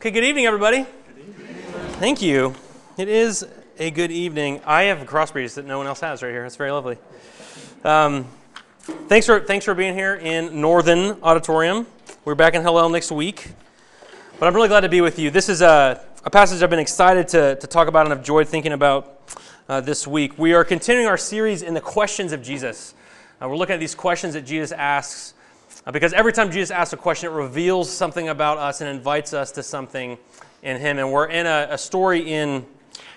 Okay, good evening, everybody. Good evening. Thank you. It is a good evening. I have crossbreeds that no one else has right here. It's very lovely. Um, thanks for thanks for being here in Northen Auditorium. We're back in Hillel next week, but I'm really glad to be with you. This is a, a passage I've been excited to, to talk about and have enjoyed thinking about uh, this week. We are continuing our series in the questions of Jesus. Uh, we're looking at these questions that Jesus asks because every time Jesus asks a question, it reveals something about us and invites us to something in Him. And we're in a, a story in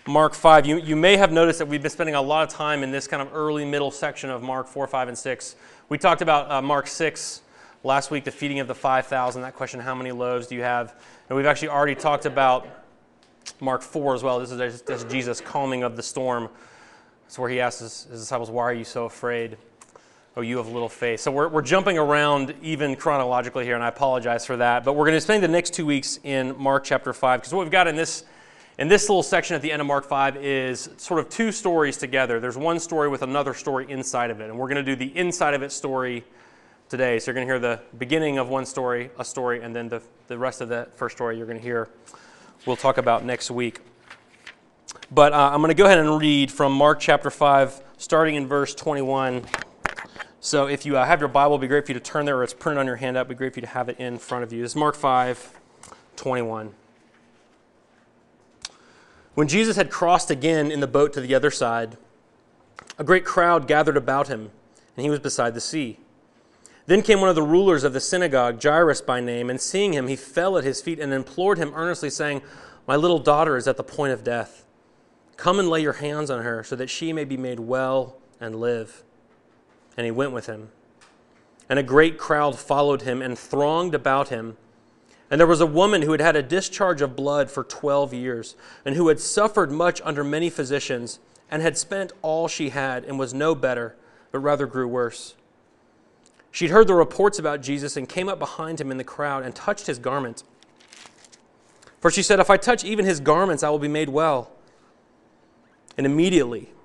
Mark 5. You, you may have noticed that we've been spending a lot of time in this kind of early middle section of Mark 4, 5, and 6. We talked about uh, Mark 6 last week, the feeding of the 5,000. That question, how many loaves do you have? And we've actually already talked about Mark 4 as well. This is this Jesus calming of the storm. It's where he asks his, his disciples, Why are you so afraid? Oh, you have little faith. So we're, we're jumping around even chronologically here, and I apologize for that. But we're going to spend the next two weeks in Mark chapter 5, because what we've got in this, in this little section at the end of Mark 5 is sort of two stories together. There's one story with another story inside of it, and we're going to do the inside of it story today. So you're going to hear the beginning of one story, a story, and then the, the rest of that first story you're going to hear, we'll talk about next week. But uh, I'm going to go ahead and read from Mark chapter 5, starting in verse 21. So if you uh, have your Bible, it'd be great for you to turn there, or it's printed on your handout. It'd be great for you to have it in front of you. This is Mark 5, 21. When Jesus had crossed again in the boat to the other side, a great crowd gathered about him, and he was beside the sea. Then came one of the rulers of the synagogue, Jairus by name, and seeing him, he fell at his feet and implored him earnestly, saying, My little daughter is at the point of death. Come and lay your hands on her, so that she may be made well and live and he went with him. And a great crowd followed him and thronged about him. And there was a woman who had had a discharge of blood for 12 years, and who had suffered much under many physicians, and had spent all she had, and was no better, but rather grew worse. She'd heard the reports about Jesus and came up behind him in the crowd and touched his garment. For she said, If I touch even his garments, I will be made well. And immediately,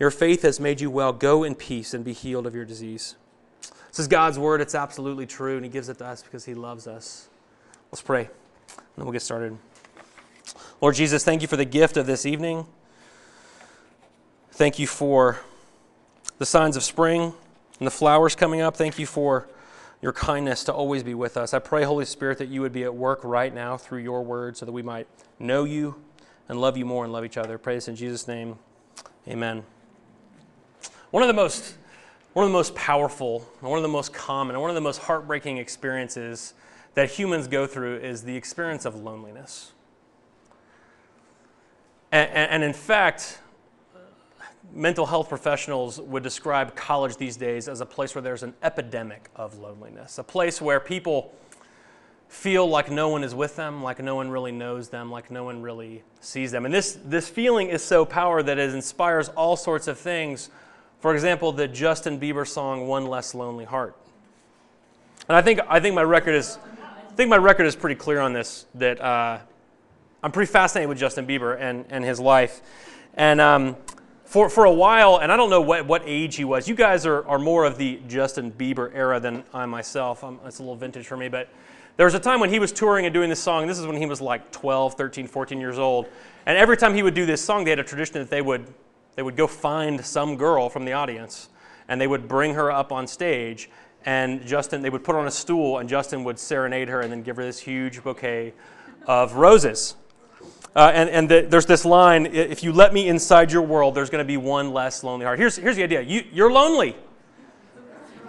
your faith has made you well. Go in peace and be healed of your disease. This is God's word. It's absolutely true, and He gives it to us because He loves us. Let's pray, and then we'll get started. Lord Jesus, thank you for the gift of this evening. Thank you for the signs of spring and the flowers coming up. Thank you for your kindness to always be with us. I pray, Holy Spirit, that you would be at work right now through your word so that we might know you and love you more and love each other. Pray this in Jesus' name. Amen. One of the most one of the most powerful, one of the most common, and one of the most heartbreaking experiences that humans go through is the experience of loneliness. And, and, in fact, mental health professionals would describe college these days as a place where there's an epidemic of loneliness, a place where people feel like no one is with them, like no one really knows them, like no one really sees them. And this, this feeling is so powerful that it inspires all sorts of things for example, the Justin Bieber song "One Less Lonely Heart." And I think I think my record is I think my record is pretty clear on this. That uh, I'm pretty fascinated with Justin Bieber and and his life, and. Um, for, for a while, and I don't know what, what age he was. You guys are, are more of the Justin Bieber era than I myself. I'm, it's a little vintage for me, but there was a time when he was touring and doing this song. This is when he was like 12, 13, 14 years old. And every time he would do this song, they had a tradition that they would they would go find some girl from the audience and they would bring her up on stage and Justin, they would put on a stool and Justin would serenade her and then give her this huge bouquet of roses. Uh, and and the, there's this line if you let me inside your world, there's going to be one less lonely heart. Here's, here's the idea you, you're lonely,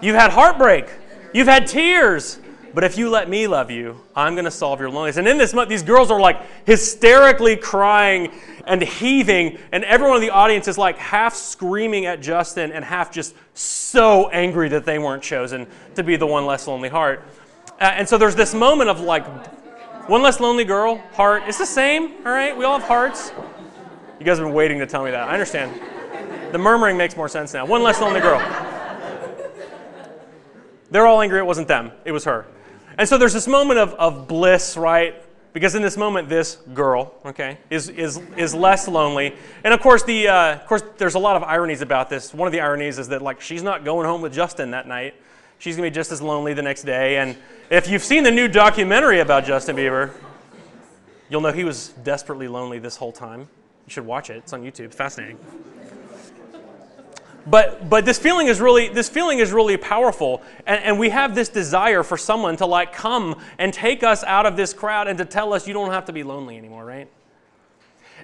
you've had heartbreak, you've had tears. But if you let me love you, I'm going to solve your loneliness. And in this month, these girls are like hysterically crying and heaving, and everyone in the audience is like half screaming at Justin and half just so angry that they weren't chosen to be the one less lonely heart. Uh, and so there's this moment of like, One less lonely girl, heart. It's the same, all right? We all have hearts. You guys have been waiting to tell me that. I understand. The murmuring makes more sense now. One less lonely girl. They're all angry it wasn't them, it was her. And so there's this moment of, of bliss, right? Because in this moment, this girl, okay, is, is, is less lonely. And of course, the, uh, of course, there's a lot of ironies about this. One of the ironies is that, like, she's not going home with Justin that night. She's going to be just as lonely the next day. And if you've seen the new documentary about Justin Bieber, you'll know he was desperately lonely this whole time. You should watch it. It's on YouTube. Fascinating. But, but this feeling is really this feeling is really powerful. And, and we have this desire for someone to like come and take us out of this crowd and to tell us you don't have to be lonely anymore right?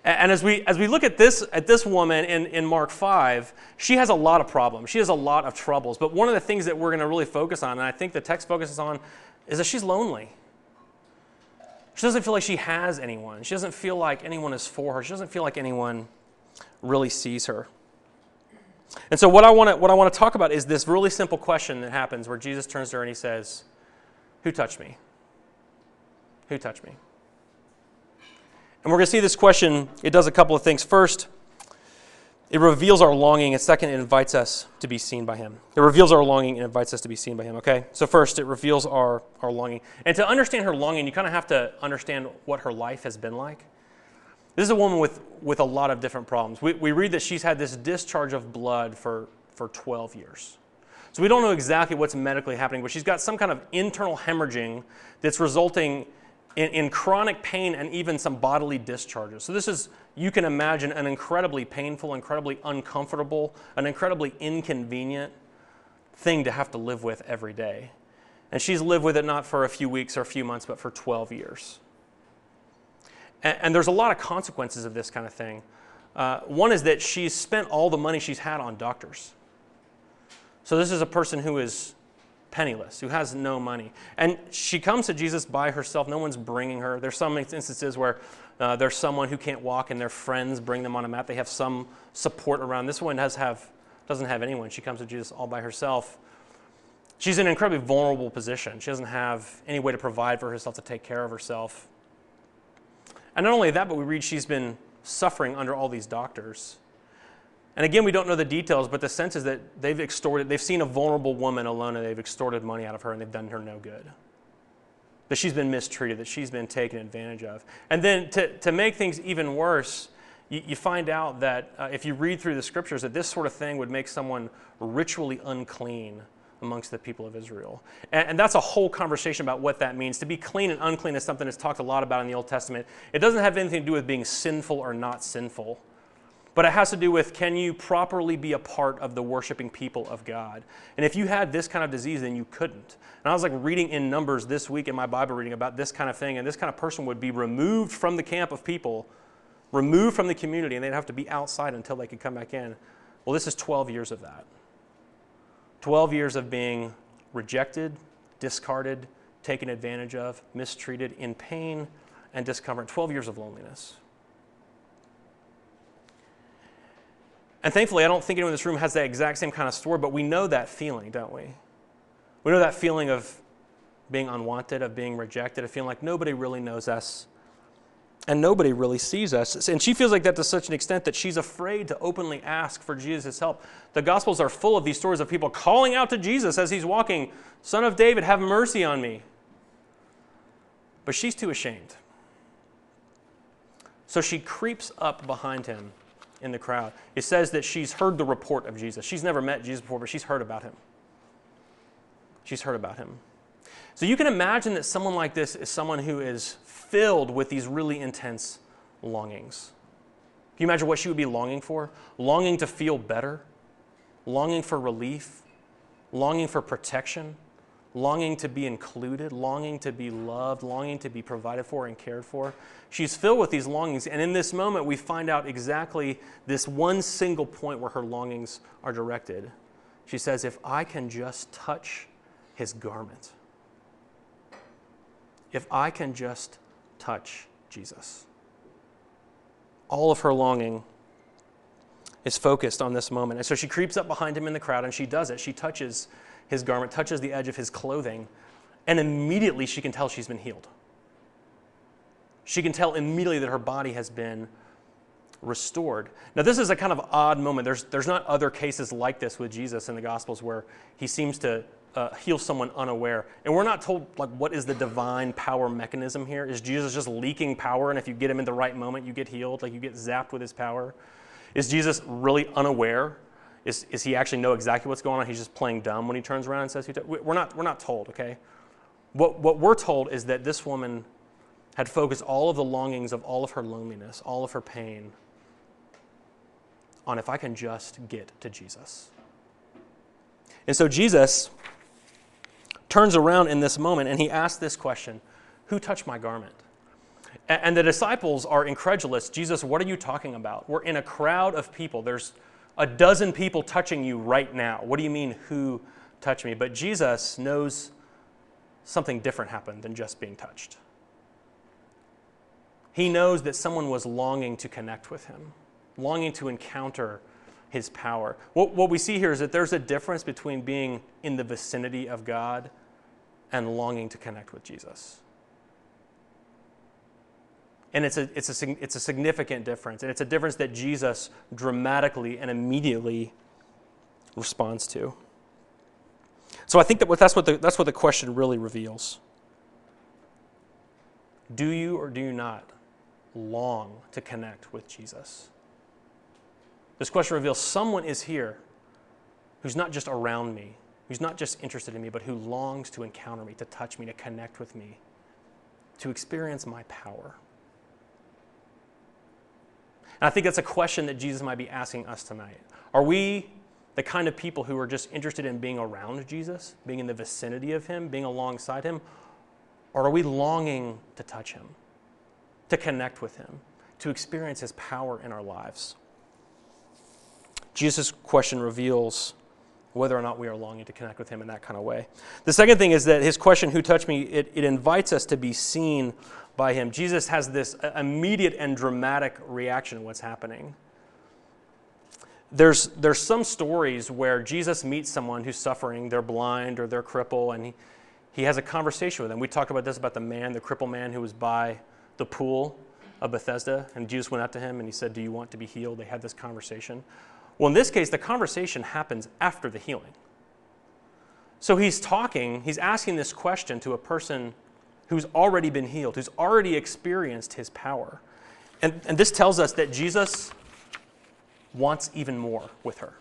And, and as we as we look at this at this woman in, in mark 5 she has a lot of problems. She has a lot of troubles. But one of the things that we're going to really focus on and i think the text focuses on is that she's lonely. She doesn't feel like she has anyone. She doesn't feel like anyone is for her. She doesn't feel like anyone really sees her and so, what I want to what I want to talk about is this really simple question that happens where Jesus turns to her and he says, "Who touched me? Who touched me?" And we're going to see this question. It does a couple of things. First, it reveals our longing, and second, it invites us to be seen by Him. It reveals our longing and invites us to be seen by Him. Okay. So first, it reveals our our longing, and to understand her longing, you kind of have to understand what her life has been like. This is a woman with, with a lot of different problems. We, we read that she's had this discharge of blood for, for 12 years. So we don't know exactly what's medically happening, but she's got some kind of internal hemorrhaging that's resulting in, in chronic pain and even some bodily discharges. So this is, you can imagine, an incredibly painful, incredibly uncomfortable, an incredibly inconvenient thing to have to live with every day. And she's lived with it not for a few weeks or a few months, but for 12 years. And, and there's a lot of consequences of this kind of thing. Uh, one is that she's spent all the money she's had on doctors. So this is a person who is penniless, who has no money. And she comes to Jesus by herself. No one's bringing her. There's some instances where uh, there's someone who can't walk and their friends bring them on a mat. They have some support around. This one does have, doesn't have anyone. She comes to Jesus all by herself. She's in an incredibly vulnerable position. She doesn't have any way to provide for herself, to take care of herself. And not only that, but we read she's been suffering under all these doctors. And again, we don't know the details, but the sense is that they've extorted, they've seen a vulnerable woman alone and they've extorted money out of her and they've done her no good. That she's been mistreated, that she's been taken advantage of. And then to, to make things even worse, you, you find out that uh, if you read through the scriptures, that this sort of thing would make someone ritually unclean amongst the people of Israel. And, and, that's a whole conversation about what that means. To be clean and unclean is something that's talked a lot about in the Old Testament. It doesn't have anything to do with being sinful or not sinful, but it has to do with can you properly be a part of the worshiping people of God? And if you had this kind of disease, then you couldn't. And I was like reading in Numbers this week in my Bible reading about this kind of thing, and this kind of person would be removed from the camp of people, removed from the community, and they'd have to be outside until they could come back in. Well, this is 12 years of that. 12 years of being rejected, discarded, taken advantage of, mistreated, in pain and discomfort. 12 years of loneliness. And thankfully, I don't think anyone in this room has that exact same kind of story, but we know that feeling, don't we? We know that feeling of being unwanted, of being rejected, of feeling like nobody really knows us and nobody really sees us. And she feels like that to such an extent that she's afraid to openly ask for Jesus' help. The Gospels are full of these stories of people calling out to Jesus as he's walking, Son of David, have mercy on me. But she's too ashamed. So she creeps up behind him in the crowd. It says that she's heard the report of Jesus. She's never met Jesus before, but she's heard about him. She's heard about him. So you can imagine that someone like this is someone who is filled with these really intense longings. Can you imagine what she would be longing for? Longing to feel better, longing for relief, longing for protection, longing to be included, longing to be loved, longing to be provided for and cared for. She's filled with these longings, and in this moment, we find out exactly this one single point where her longings are directed. She says, If I can just touch his garment, if I can just touch Jesus. All of her longing is focused on this moment. And so she creeps up behind him in the crowd and she does it. She touches his garment, touches the edge of his clothing, and immediately she can tell she's been healed. She can tell immediately that her body has been restored. Now, this is a kind of odd moment. There's, there's not other cases like this with Jesus in the Gospels where he seems to uh, heal someone unaware. And we're not told, like, what is the divine power mechanism here? Is Jesus just leaking power, and if you get him in the right moment, you get healed, like you get zapped with his power? Is Jesus really unaware? Is, is he actually know exactly what's going on? He's just playing dumb when he turns around and says, we're not, we're not told, okay? What, what we're told is that this woman had focused all of the longings of all of her loneliness, all of her pain, on if I can just get to Jesus. And so Jesus turns around in this moment and he asks this question Who touched my garment? And the disciples are incredulous. Jesus, what are you talking about? We're in a crowd of people. There's a dozen people touching you right now. What do you mean, who touched me? But Jesus knows something different happened than just being touched. He knows that someone was longing to connect with him longing to encounter his power. What, what we see here is that there's a difference between being in the vicinity of God and longing to connect with Jesus. And it's a, it's, a, it's a significant difference. And it's a difference that Jesus dramatically and immediately responds to. So I think that that's what the, that's what the question really reveals. Do you or do you not long to connect with Jesus? This question reveals someone is here who's not just around me, who's not just interested in me, but who longs to encounter me, to touch me, to connect with me, to experience my power. And I think that's a question that Jesus might be asking us tonight. Are we the kind of people who are just interested in being around Jesus, being in the vicinity of him, being alongside him? Or are we longing to touch him, to connect with him, to experience his power in our lives? Jesus' question reveals whether or not we are longing to connect with him in that kind of way. The second thing is that his question, Who touched me? it, it invites us to be seen by him. Jesus has this uh, immediate and dramatic reaction to what's happening. There's, there's some stories where Jesus meets someone who's suffering, they're blind or they're crippled, and he, he has a conversation with them. We talked about this about the man, the crippled man who was by the pool of Bethesda, and Jesus went up to him and he said, Do you want to be healed? They had this conversation. Well, in this case, the conversation happens after the healing. So he's talking, he's asking this question to a person who's already been healed, who's already experienced his power. And, and this tells us that Jesus wants even more with her.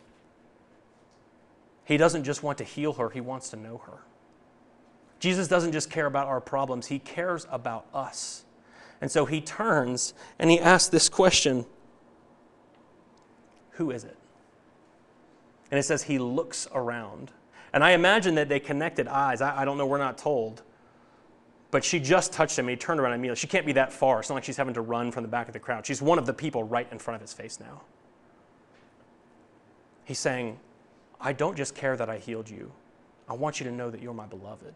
He doesn't just want to heal her, he wants to know her. Jesus doesn't just care about our problems, he cares about us. And so he turns and he asks this question Who is it? And it says he looks around. And I imagine that they connected eyes. I, I don't know, we're not told. But she just touched him and he turned around immediately. She can't be that far. It's not like she's having to run from the back of the crowd. She's one of the people right in front of his face now. He's saying, I don't just care that I healed you. I want you to know that you're my beloved,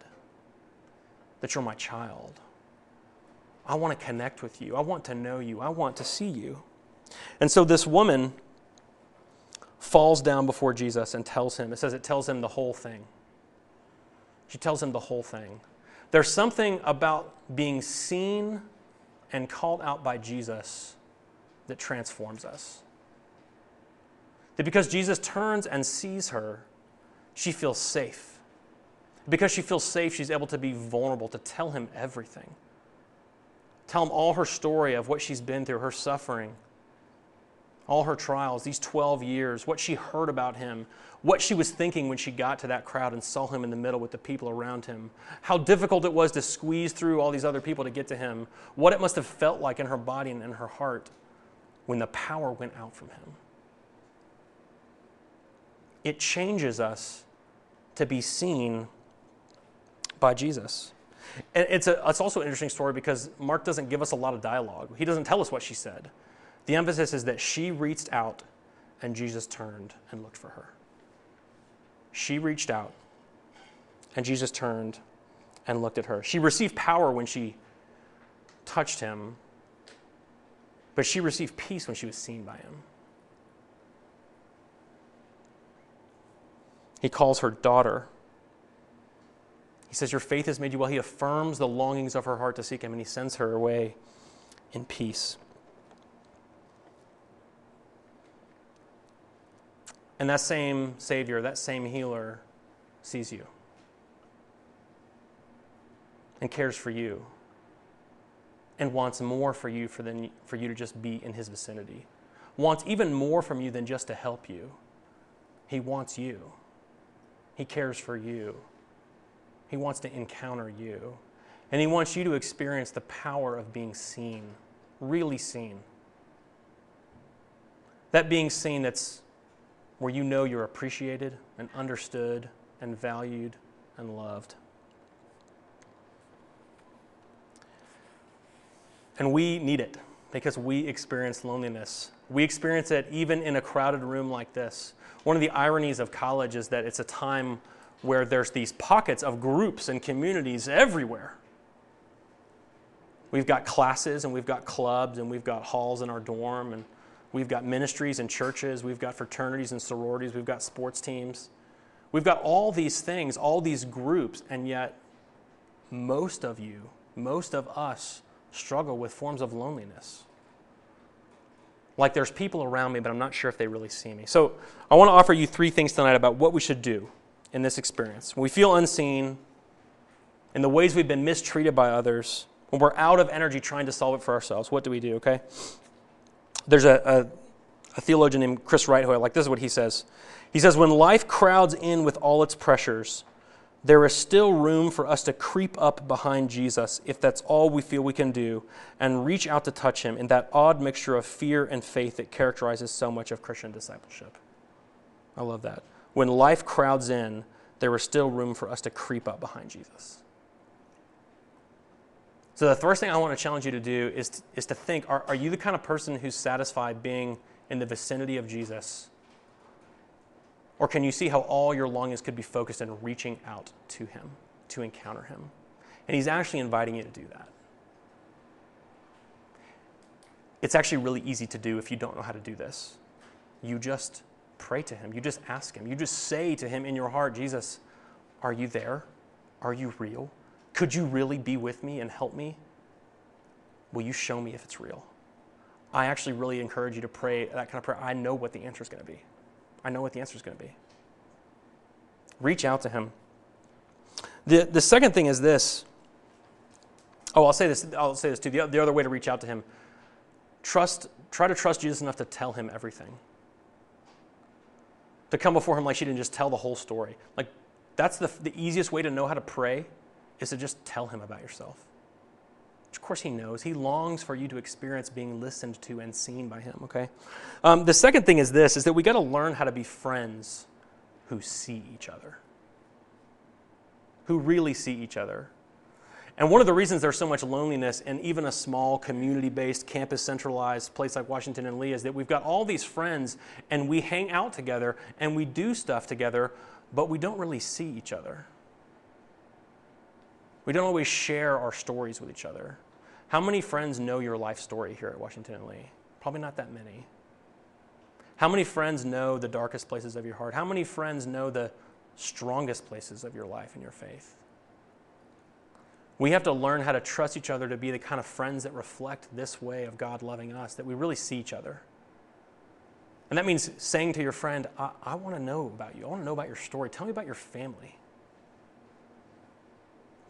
that you're my child. I want to connect with you. I want to know you. I want to see you. And so this woman falls down before Jesus and tells him, it says it tells him the whole thing. She tells him the whole thing. There's something about being seen and called out by Jesus that transforms us. That because Jesus turns and sees her, she feels safe. Because she feels safe, she's able to be vulnerable, to tell him everything. Tell him all her story of what she's been through, her suffering all her trials, these 12 years, what she heard about him, what she was thinking when she got to that crowd and saw him in the middle with the people around him, how difficult it was to squeeze through all these other people to get to him, what it must have felt like in her body and in her heart when the power went out from him. It changes us to be seen by Jesus. And it's, a, it's also an interesting story because Mark doesn't give us a lot of dialogue. He doesn't tell us what she said. The emphasis is that she reached out and Jesus turned and looked for her. She reached out and Jesus turned and looked at her. She received power when she touched him, but she received peace when she was seen by him. He calls her daughter. He says, Your faith has made you well. He affirms the longings of her heart to seek him, and he sends her away in peace. And that same Savior, that same healer, sees you and cares for you and wants more for you for, than, for you to just be in his vicinity. Wants even more from you than just to help you. He wants you. He cares for you. He wants to encounter you. And he wants you to experience the power of being seen, really seen. That being seen that's where you know you're appreciated and understood and valued and loved. And we need it because we experience loneliness. We experience it even in a crowded room like this. One of the ironies of college is that it's a time where there's these pockets of groups and communities everywhere. We've got classes and we've got clubs and we've got halls in our dorm and we've got ministries and churches, we've got fraternities and sororities, we've got sports teams. We've got all these things, all these groups, and yet most of you, most of us struggle with forms of loneliness. Like there's people around me, but I'm not sure if they really see me. So I want to offer you three things tonight about what we should do in this experience. When we feel unseen, in the ways we've been mistreated by others, when we're out of energy trying to solve it for ourselves, what do we do, okay? There's a, a, a theologian named Chris Reithoy, like this is what he says. He says, When life crowds in with all its pressures, there is still room for us to creep up behind Jesus if that's all we feel we can do and reach out to touch him in that odd mixture of fear and faith that characterizes so much of Christian discipleship. I love that. When life crowds in, there is still room for us to creep up behind Jesus. So, the first thing I want to challenge you to do is to, is to think are, are you the kind of person who's satisfied being in the vicinity of Jesus? Or can you see how all your longings could be focused in reaching out to Him, to encounter Him? And He's actually inviting you to do that. It's actually really easy to do if you don't know how to do this. You just pray to Him, you just ask Him, you just say to Him in your heart, Jesus, are you there? Are you real? Could you really be with me and help me? Will you show me if it's real? I actually really encourage you to pray that kind of prayer. I know what the answer is going to be. I know what the answer is going to be. Reach out to him. The, the second thing is this. Oh, I'll say this. I'll say this too. The, the other way to reach out to him. Trust. Try to trust Jesus enough to tell him everything. To come before him like she didn't just tell the whole story. Like that's the, the easiest way to know how to pray is to just tell him about yourself. Of course, he knows. He longs for you to experience being listened to and seen by him, okay? Um, the second thing is this, is that we got to learn how to be friends who see each other, who really see each other. And one of the reasons there's so much loneliness in even a small community based, campus centralized place like Washington and Lee is that we've got all these friends and we hang out together and we do stuff together, but we don't really see each other. We don't always share our stories with each other. How many friends know your life story here at Washington and Lee? Probably not that many. How many friends know the darkest places of your heart? How many friends know the strongest places of your life and your faith? We have to learn how to trust each other to be the kind of friends that reflect this way of God loving us, that we really see each other. And that means saying to your friend, I, I want to know about you. I want to know about your story. Tell me about your family.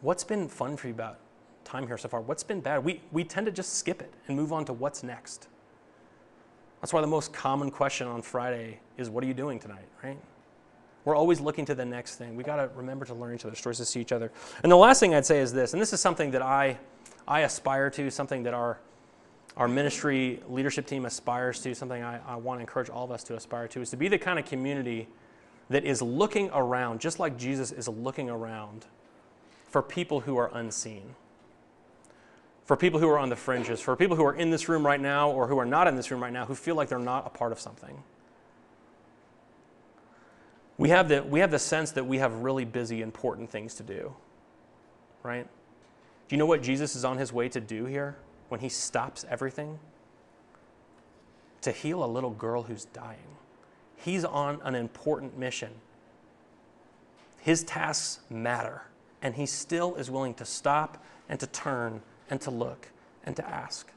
What's been fun for you about time here so far? What's been bad? We, we tend to just skip it and move on to what's next. That's why the most common question on Friday is, What are you doing tonight, right? We're always looking to the next thing. We got to remember to learn each other's stories, to see each other. And the last thing I'd say is this, and this is something that I, I aspire to, something that our, our ministry leadership team aspires to, something I, I want to encourage all of us to aspire to, is to be the kind of community that is looking around, just like Jesus is looking around for people who are unseen, for people who are on the fringes, for people who are in this room right now or who are not in this room right now who feel like they're not a part of something. We have the, we have the sense that we have really busy, important things to do, right? Do you know what Jesus is on his way to do here when he stops everything? To heal a little girl who's dying. He's on an important mission. His tasks matter and he still is willing to stop and to turn and to look and to ask.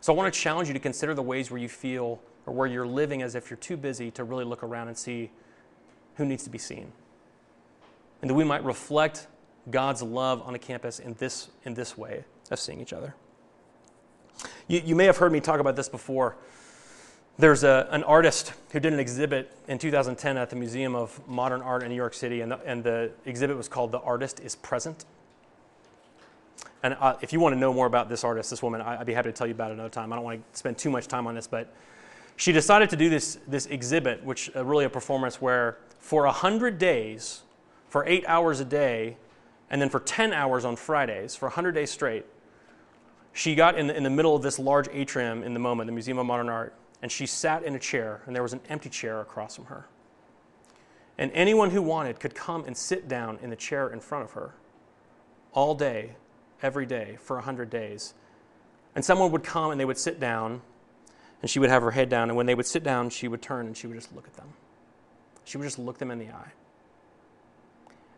So I want to challenge you to consider the ways where you feel or where you're living as if you're too busy to really look around and see who needs to be seen. And that we might reflect God's love on a campus in this, in this way of seeing each other. You, you may have heard me talk about this before. There's a, an artist who did an exhibit in 2010 at the Museum of Modern Art in New York City, and the, and the exhibit was called The Artist is Present. And uh, if you want to know more about this artist, this woman, I, would be happy to tell you about it another time. I don't want to spend too much time on this, but she decided to do this, this exhibit, which uh, really a performance where for 100 days, for eight hours a day, and then for 10 hours on Fridays, for 100 days straight, she got in the, in the middle of this large atrium in the MoMA, the Museum of Modern Art, and she sat in a chair, and there was an empty chair across from her. And anyone who wanted could come and sit down in the chair in front of her all day, every day, for a 100 days. And someone would come and they would sit down, and she would have her head down, and when they would sit down, she would turn and she would just look at them. She would just look them in the eye.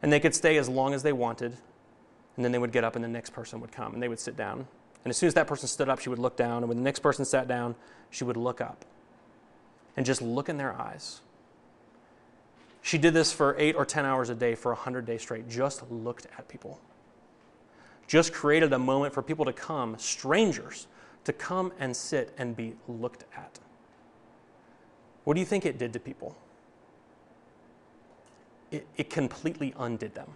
And they could stay as long as they wanted, and then they would get up, and the next person would come, and they would sit down. And as soon as that person stood up, she would look down, and when the next person sat down, she would look up and just look in their eyes. She did this for eight or 10 hours a day for 100 days straight, just looked at people. Just created a moment for people to come, strangers, to come and sit and be looked at. What do you think it did to people? It, it completely undid them.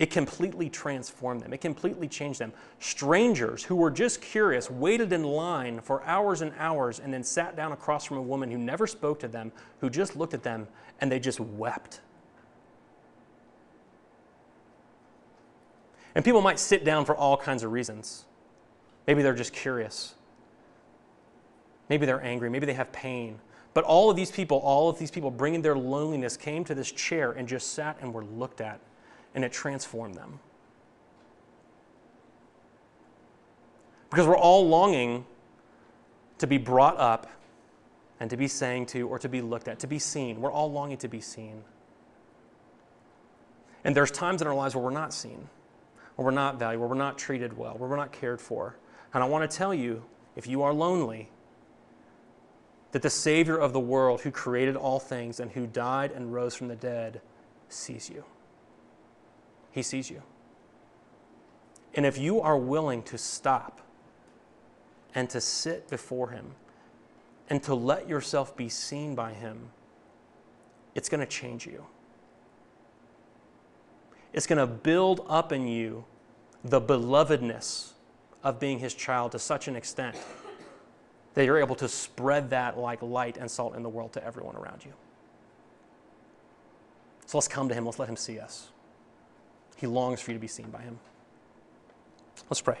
It completely transformed them. It completely changed them. Strangers who were just curious waited in line for hours and hours and then sat down across from a woman who never spoke to them, who just looked at them, and they just wept. And people might sit down for all kinds of reasons. Maybe they're just curious. Maybe they're angry. Maybe they have pain. But all of these people, all of these people bringing their loneliness, came to this chair and just sat and were looked at and it transformed them. Because we're all longing to be brought up and to be sang to or to be looked at, to be seen. We're all longing to be seen. And there's times in our lives where we're not seen, where we're not valued, where we're not treated well, where we're not cared for. And I want to tell you if you are lonely, that the Savior of the world, who created all things and who died and rose from the dead, sees you. He sees you. And if you are willing to stop and to sit before Him and to let yourself be seen by Him, it's going to change you. It's going to build up in you the belovedness of being His child to such an extent that you're able to spread that like light and salt in the world to everyone around you. So let's come to Him, let's let Him see us. He longs for you to be seen by him. Let's pray.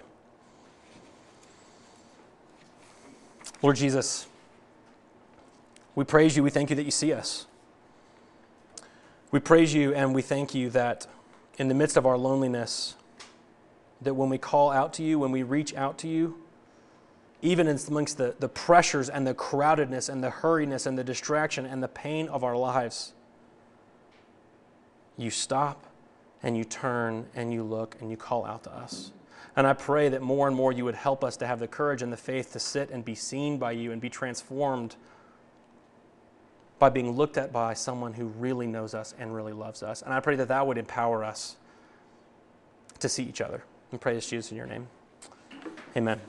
Lord Jesus, we praise you. We thank you that you see us. We praise you and we thank you that in the midst of our loneliness, that when we call out to you, when we reach out to you, even amongst the, the pressures and the crowdedness and the hurriness and the distraction and the pain of our lives, you stop and you turn and you look and you call out to us. And I pray that more and more you would help us to have the courage and the faith to sit and be seen by you and be transformed by being looked at by someone who really knows us and really loves us. And I pray that that would empower us to see each other. And pray this, Jesus, in your name. Amen.